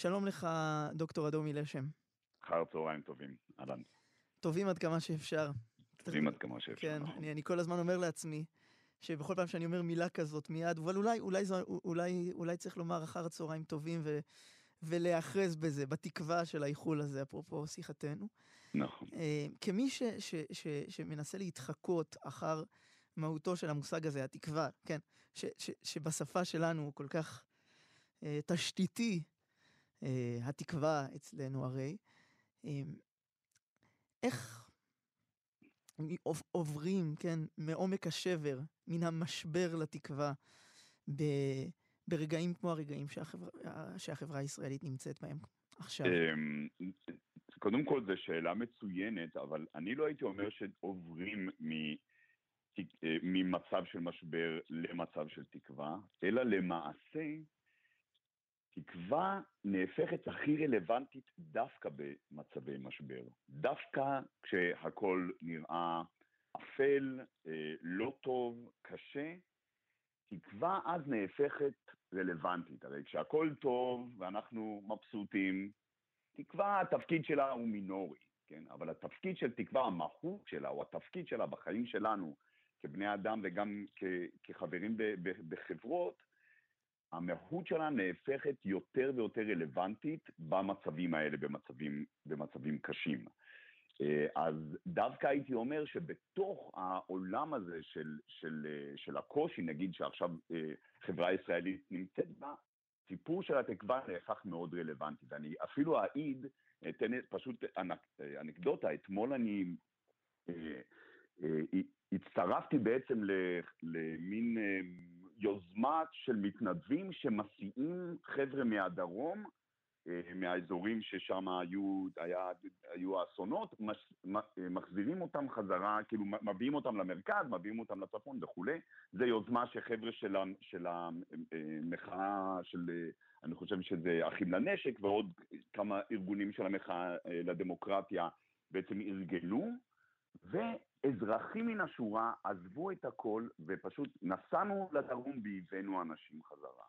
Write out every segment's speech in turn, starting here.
שלום לך, דוקטור אדומי לשם. אחר צהריים טובים, אהלן. טובים עד כמה שאפשר. טובים עד כמה שאפשר, כן, נכון. אני, אני כל הזמן אומר לעצמי, שבכל פעם שאני אומר מילה כזאת מיד, אבל אולי, אולי, אולי, אולי צריך לומר אחר הצהריים טובים ו, ולהיאחז בזה, בתקווה של האיחול הזה, אפרופו שיחתנו. נכון. אה, כמי ש, ש, ש, שמנסה להתחקות אחר מהותו של המושג הזה, התקווה, כן, ש, ש, שבשפה שלנו הוא כל כך אה, תשתיתי, התקווה אצלנו הרי, אה, איך עוב- עוברים, כן, מעומק השבר, מן המשבר לתקווה, ב, ברגעים כמו הרגעים שהחברה, שהחברה הישראלית נמצאת בהם עכשיו. אמ, קודם כל זו שאלה מצוינת, אבל אני לא הייתי אומר שעוברים מ- אה, ממצב של משבר למצב של תקווה, אלא למעשה תקווה נהפכת הכי רלוונטית דווקא במצבי משבר. דווקא כשהכול נראה אפל, אה, לא טוב, קשה, תקווה אז נהפכת רלוונטית. הרי כשהכול טוב ואנחנו מבסוטים, תקווה, התפקיד שלה הוא מינורי, כן? אבל התפקיד של תקווה, המהות שלה, או התפקיד שלה בחיים שלנו, כבני אדם וגם כחברים בחברות, המהות שלה נהפכת יותר ויותר רלוונטית במצבים האלה, במצבים, במצבים קשים. אה, אז דווקא הייתי אומר שבתוך העולם הזה של, של, אה, של הקושי, נגיד שעכשיו אה, חברה ישראלית נמצאת בה, סיפור של התקווה נהפך מאוד רלוונטי, ואני אפילו אעיד, אתן פשוט אנק, אנקדוטה, אתמול אני הצטרפתי בעצם למין יוזמה של מתנדבים שמסיעים חבר'ה מהדרום, אה, מהאזורים ששם היו, היו האסונות, מחזירים אותם חזרה, כאילו מביאים אותם למרכז, מביאים אותם לצפון וכולי. זו יוזמה שחבר'ה של, של המחאה של, אני חושב שזה אחים לנשק ועוד כמה ארגונים של המחאה לדמוקרטיה בעצם ארגנו, ואזרחים מן השורה עזבו את הכל ופשוט נסענו לדרום והבאנו אנשים חזרה.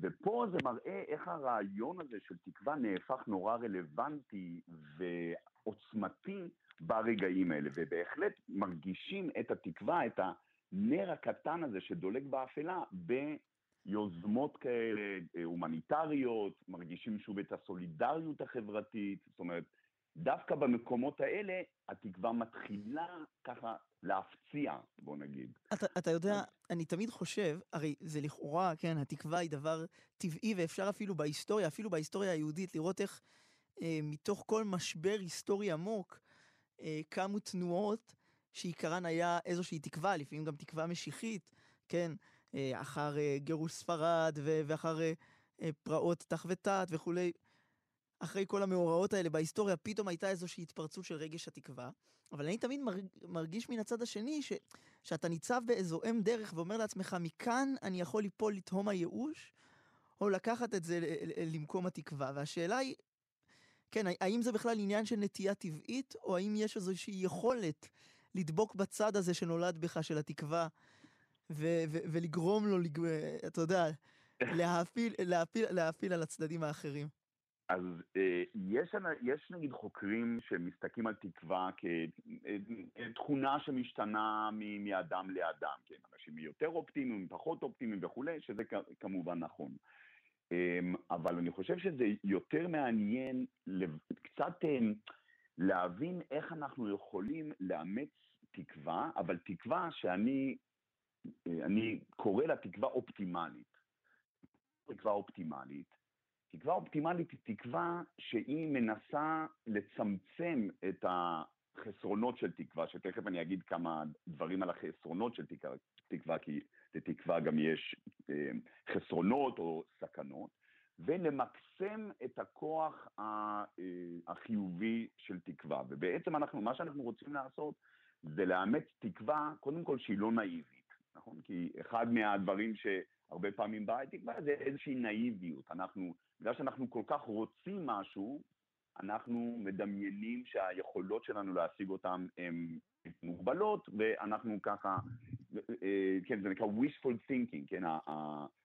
ופה זה מראה איך הרעיון הזה של תקווה נהפך נורא רלוונטי ועוצמתי ברגעים האלה, ובהחלט מרגישים את התקווה, את הנר הקטן הזה שדולק באפלה ביוזמות כאלה הומניטריות, מרגישים שוב את הסולידריות החברתית, זאת אומרת, דווקא במקומות האלה התקווה מתחילה ככה להפציע, בוא נגיד. אתה, אתה יודע, אני תמיד חושב, הרי זה לכאורה, כן, התקווה היא דבר טבעי, ואפשר אפילו בהיסטוריה, אפילו בהיסטוריה היהודית, לראות איך אה, מתוך כל משבר היסטורי עמוק, אה, קמו תנועות שעיקרן היה איזושהי תקווה, לפעמים גם תקווה משיחית, כן, אה, אחר אה, גירוש ספרד ו- ואחר אה, אה, פרעות תח ותת וכולי. אחרי כל המאורעות האלה בהיסטוריה, פתאום הייתה איזושהי התפרצות של רגש התקווה. אבל אני תמיד מרגיש מן הצד השני, ש, שאתה ניצב באיזו אם דרך ואומר לעצמך, מכאן אני יכול ליפול לתהום הייאוש, או לקחת את זה למקום התקווה. והשאלה היא, כן, האם זה בכלל עניין של נטייה טבעית, או האם יש איזושהי יכולת לדבוק בצד הזה שנולד בך, של התקווה, ו- ו- ולגרום לו, לג... אתה יודע, להפיל, להפיל, להפיל על הצדדים האחרים. אז אה, יש, יש נגיד חוקרים שמסתכלים על תקווה כתכונה שמשתנה מאדם לאדם, כן, אנשים יותר אופטימיים, פחות אופטימיים וכולי, שזה כמובן נכון. אמ, אבל אני חושב שזה יותר מעניין קצת אמ, להבין איך אנחנו יכולים לאמץ תקווה, אבל תקווה שאני אה, אני קורא לה תקווה אופטימלית. תקווה אופטימלית. תקווה אופטימלית היא תקווה שהיא מנסה לצמצם את החסרונות של תקווה, שתכף אני אגיד כמה דברים על החסרונות של תקווה, כי לתקווה גם יש אה, חסרונות או סכנות, ולמקסם את הכוח אה, החיובי של תקווה. ובעצם אנחנו, מה שאנחנו רוצים לעשות זה לאמץ תקווה, קודם כל שהיא לא נאיבית, נכון? כי אחד מהדברים שהרבה פעמים באה תקווה זה איזושהי נאיביות. אנחנו בגלל שאנחנו כל כך רוצים משהו, אנחנו מדמיינים שהיכולות שלנו להשיג אותם הן מוגבלות, ואנחנו ככה, אה, כן, זה נקרא wishful thinking, כן,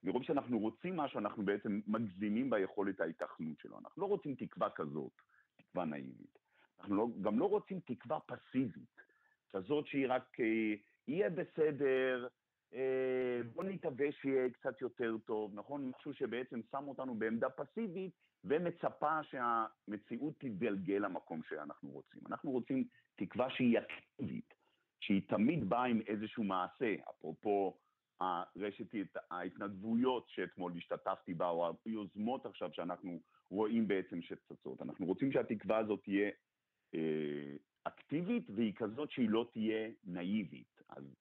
מרוב שאנחנו רוצים משהו, אנחנו בעצם מגזימים ביכולת ההיתכנות שלו. אנחנו לא רוצים תקווה כזאת, תקווה נאיבית. אנחנו לא, גם לא רוצים תקווה פסיבית, כזאת שהיא רק, אה, יהיה בסדר, בוא נקווה שיהיה קצת יותר טוב, נכון? משהו שבעצם שם אותנו בעמדה פסיבית ומצפה שהמציאות תתגלגל למקום שאנחנו רוצים. אנחנו רוצים תקווה שהיא אקטיבית, שהיא תמיד באה עם איזשהו מעשה, אפרופו הרשת ההתנדבויות שאתמול השתתפתי בה, או היוזמות עכשיו שאנחנו רואים בעצם שצצות. אנחנו רוצים שהתקווה הזאת תהיה אה, אקטיבית, והיא כזאת שהיא לא תהיה נאיבית. אז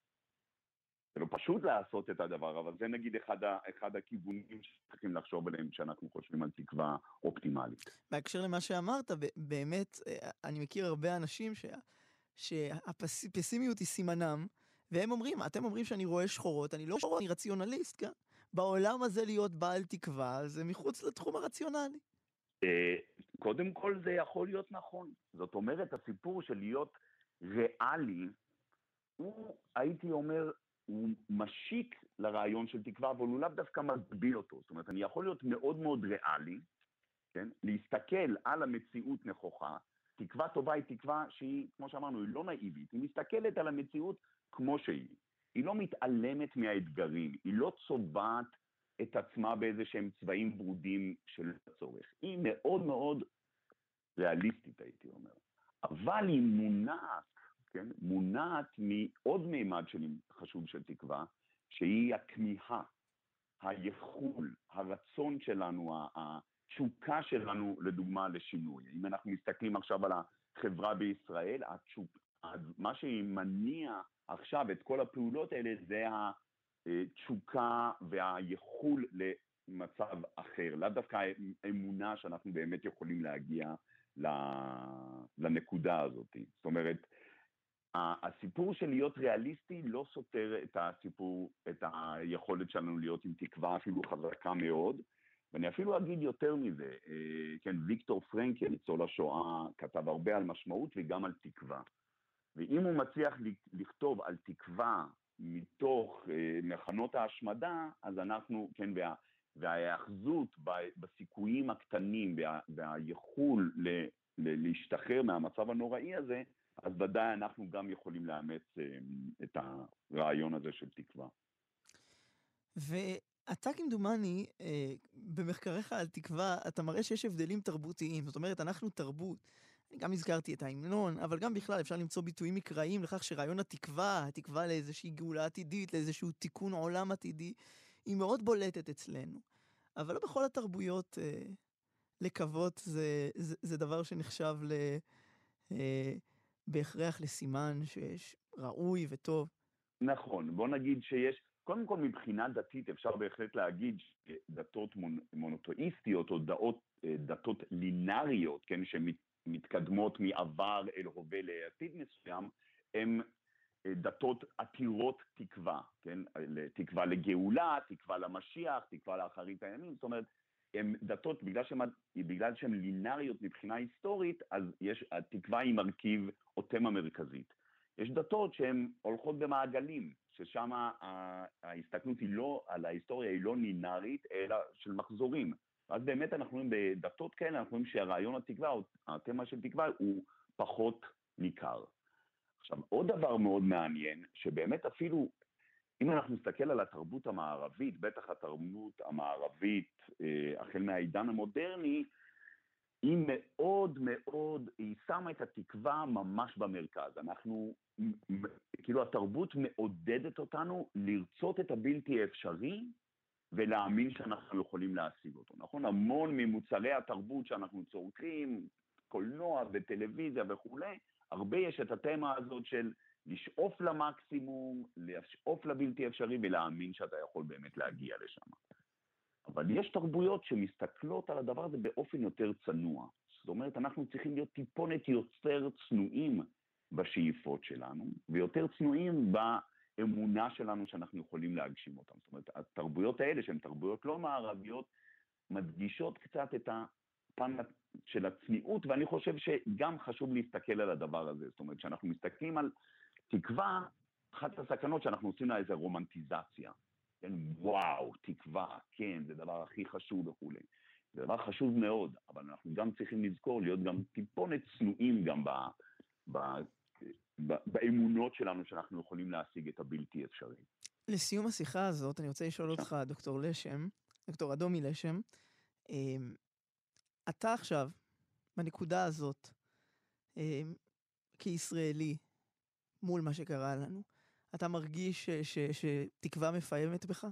זה לא פשוט לעשות את הדבר, אבל זה נגיד אחד, אחד הכיוונים שצריכים לחשוב עליהם כשאנחנו חושבים על תקווה אופטימלית. בהקשר למה שאמרת, באמת, אה, אני מכיר הרבה אנשים שה, שהפסימיות היא סימנם, והם אומרים, אתם אומרים שאני רואה שחורות, אני לא שחורות, אני רציונליסט, כן? בעולם הזה להיות בעל תקווה זה מחוץ לתחום הרציונלי. אה, קודם כל זה יכול להיות נכון. זאת אומרת, הסיפור של להיות ריאלי, הוא, הייתי אומר, הוא משיק לרעיון של תקווה, אבל הוא לאו דווקא מגביל אותו. זאת אומרת, אני יכול להיות מאוד מאוד ריאלי, כן? להסתכל על המציאות נכוחה. תקווה טובה היא תקווה שהיא, כמו שאמרנו, היא לא נאיבית, היא מסתכלת על המציאות כמו שהיא. היא לא מתעלמת מהאתגרים, היא לא צובעת את עצמה באיזה שהם צבעים ורודים של הצורך. היא מאוד מאוד ריאליסטית, הייתי אומר. אבל היא מונעת כן, מונעת מעוד מימד שלי חשוב של תקווה, שהיא הכמיהה, הייחול, הרצון שלנו, התשוקה שלנו, לדוגמה, לשינוי. אם אנחנו מסתכלים עכשיו על החברה בישראל, התשוק, מה שמניע עכשיו את כל הפעולות האלה זה התשוקה והייחול למצב אחר, לאו דווקא האמונה שאנחנו באמת יכולים להגיע לנקודה הזאת. זאת אומרת, הסיפור של להיות ריאליסטי לא סותר את הסיפור, את היכולת שלנו להיות עם תקווה אפילו חזקה מאוד, ואני אפילו אגיד יותר מזה, אה, כן, ויקטור פרנקל, ניצול השואה, כתב הרבה על משמעות וגם על תקווה. ואם הוא מצליח לכתוב על תקווה מתוך אה, מחנות ההשמדה, אז אנחנו, כן, וה, וההיאחזות בסיכויים הקטנים וה, והייחול ל, ל, להשתחרר מהמצב הנוראי הזה, אז ודאי אנחנו גם יכולים לאמץ אה, את הרעיון הזה של תקווה. ואתה כמדומני, אה, במחקריך על תקווה, אתה מראה שיש הבדלים תרבותיים. זאת אומרת, אנחנו תרבות. אני גם הזכרתי את ההמנון, אבל גם בכלל אפשר למצוא ביטויים מקראיים לכך שרעיון התקווה, התקווה לאיזושהי גאולה עתידית, לאיזשהו תיקון עולם עתידי, היא מאוד בולטת אצלנו. אבל לא בכל התרבויות אה, לקוות זה, זה, זה דבר שנחשב ל... בהכרח לסימן שיש ראוי וטוב. נכון, בוא נגיד שיש, קודם כל מבחינה דתית אפשר בהחלט להגיד שדתות מונותואיסטיות או דעות, אה, דתות לינאריות, כן, שמתקדמות מעבר אל הווה לעתיד מסוים, הן אה, דתות עתירות תקווה, כן, תקווה לגאולה, תקווה למשיח, תקווה לאחרית הימים, זאת אומרת, הן דתות, בגלל שהן, בגלל שהן לינאריות מבחינה היסטורית, אז יש, התקווה היא מרכיב או תמה מרכזית. יש דתות שהן הולכות במעגלים, ששם ההסתכלות היא לא, על ההיסטוריה היא לא לינארית, אלא של מחזורים. אז באמת אנחנו רואים בדתות כאלה, אנחנו רואים שהרעיון התקווה, או התמה של תקווה, הוא פחות ניכר. עכשיו, עוד דבר מאוד מעניין, שבאמת אפילו אם אנחנו נסתכל על התרבות המערבית, בטח התרבות המערבית אה, החל מהעידן המודרני, היא מאוד מאוד, היא שמה את התקווה ממש במרכז. אנחנו, כאילו התרבות מעודדת אותנו לרצות את הבלתי אפשרי ולהאמין שאנחנו יכולים להשיג אותו, נכון? המון ממוצרי התרבות שאנחנו צורכים, קולנוע וטלוויזיה וכולי, הרבה יש את התמה הזאת של לשאוף למקסימום, לשאוף לבלתי אפשרי ולהאמין שאתה יכול באמת להגיע לשם. אבל יש תרבויות שמסתכלות על הדבר הזה באופן יותר צנוע. זאת אומרת, אנחנו צריכים להיות טיפונת יותר צנועים בשאיפות שלנו, ויותר צנועים באמונה שלנו שאנחנו יכולים להגשים אותם. זאת אומרת, התרבויות האלה, שהן תרבויות לא מערביות, מדגישות קצת את הפן של הצניעות, ואני חושב שגם חשוב להסתכל על הדבר הזה. זאת אומרת, כשאנחנו מסתכלים על תקווה, אחת הסכנות שאנחנו עושים לה איזה רומנטיזציה. כן, וואו, תקווה, כן, זה הדבר הכי חשוב וכולי. זה דבר חשוב מאוד, אבל אנחנו גם צריכים לזכור להיות גם טיפונת צנועים גם ב, ב, ב, באמונות שלנו שאנחנו יכולים להשיג את הבלתי אפשרי. לסיום השיחה הזאת, אני רוצה לשאול אותך, דוקטור לשם, דוקטור אדומי לשם, אמ, אתה עכשיו, בנקודה הזאת, אמ, כישראלי, מול מה שקרה לנו, אתה מרגיש שתקווה מפעמת בך?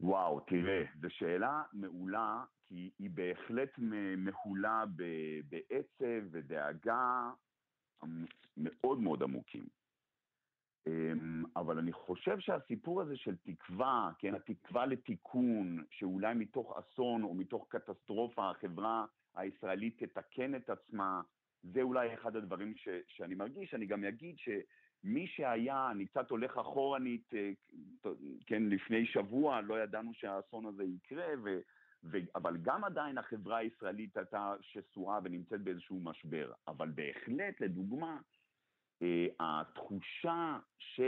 וואו, תראה, זו שאלה מעולה, כי היא בהחלט מהולה בעצב ודאגה מאוד מאוד עמוקים. אמ, אבל אני חושב שהסיפור הזה של תקווה, כן, התקווה לתיקון, שאולי מתוך אסון או מתוך קטסטרופה החברה הישראלית תתקן את עצמה, זה אולי אחד הדברים ש, שאני מרגיש. אני גם אגיד שמי שהיה, אני קצת הולך אחורנית, אה, כן, לפני שבוע לא ידענו שהאסון הזה יקרה, ו, ו, אבל גם עדיין החברה הישראלית הייתה שסועה ונמצאת באיזשהו משבר. אבל בהחלט, לדוגמה, אה, התחושה ש...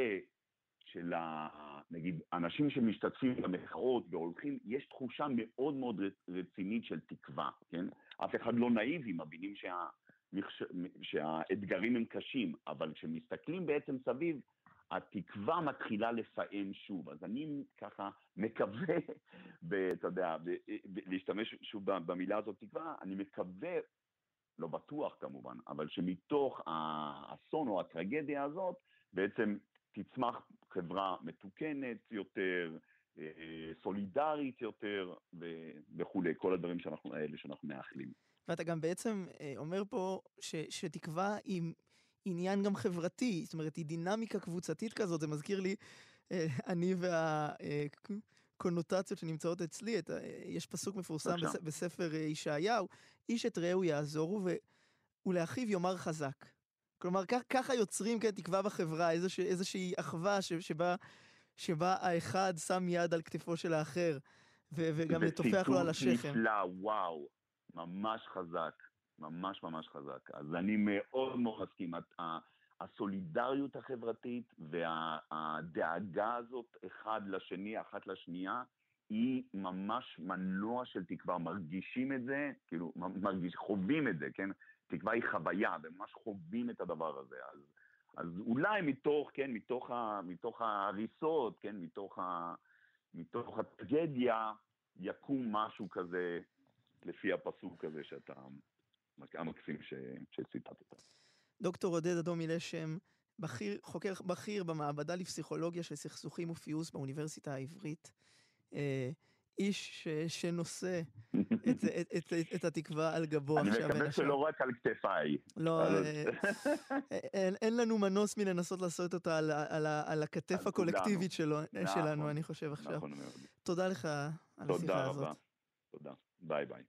של ה... נגיד, אנשים שמשתתפים במחאות והולכים, יש תחושה מאוד מאוד רצינית של תקווה, כן? אף אחד לא נאיבי, מבינים שה... שהאתגרים הם קשים, אבל כשמסתכלים בעצם סביב, התקווה מתחילה לפעם שוב. אז אני ככה מקווה, אתה יודע, להשתמש שוב במילה הזאת תקווה, אני מקווה, לא בטוח כמובן, אבל שמתוך האסון או הטרגדיה הזאת, בעצם תצמח חברה מתוקנת יותר, אה, סולידרית יותר וכולי, כל הדברים האלה שאנחנו מאחלים. ואתה גם בעצם אה, אומר פה ש, שתקווה היא עניין גם חברתי, זאת אומרת, היא דינמיקה קבוצתית כזאת, זה מזכיר לי, אה, אני והקונוטציות שנמצאות אצלי, את, יש פסוק מפורסם בס, בספר ישעיהו, איש את רעהו יעזורו ולאחיו יאמר חזק. כלומר, כך, ככה יוצרים כן תקווה בחברה, איזושה, איזושהי אחווה ש, שבה, שבה האחד שם יד על כתפו של האחר, ו, וגם מטופח לו על השכם. זה ציטוט נפלא, וואו. ממש חזק, ממש ממש חזק. אז אני מאוד מאוד מסכים. הסולידריות החברתית והדאגה הזאת אחד לשני, אחת לשנייה, היא ממש מנוע של תקווה, מרגישים את זה, כאילו, מרגיש, חווים את זה, כן? תקווה היא חוויה, וממש חווים את הדבר הזה. אז, אז אולי מתוך, כן, מתוך, ה, מתוך ההריסות, כן, מתוך, ה, מתוך הטרגדיה, יקום משהו כזה לפי הפסוק הזה שאתה, המקסים שציטטת. דוקטור עודד אדומי לשם, בכיר, חוקר בכיר במעבדה לפסיכולוגיה של סכסוכים ופיוס באוניברסיטה העברית. אה, איש ש, שנושא את, את, את, את התקווה על גבו עכשיו. אני מקווה שלא רק על כתפיי. לא, אה, אין, אין לנו מנוס מלנסות לעשות אותה על, על, על הכתף הקולקטיבית שלו, נכון, שלנו, אני חושב עכשיו. נכון מאוד. תודה לך על השיחה הזאת. תודה רבה. תודה. ביי ביי.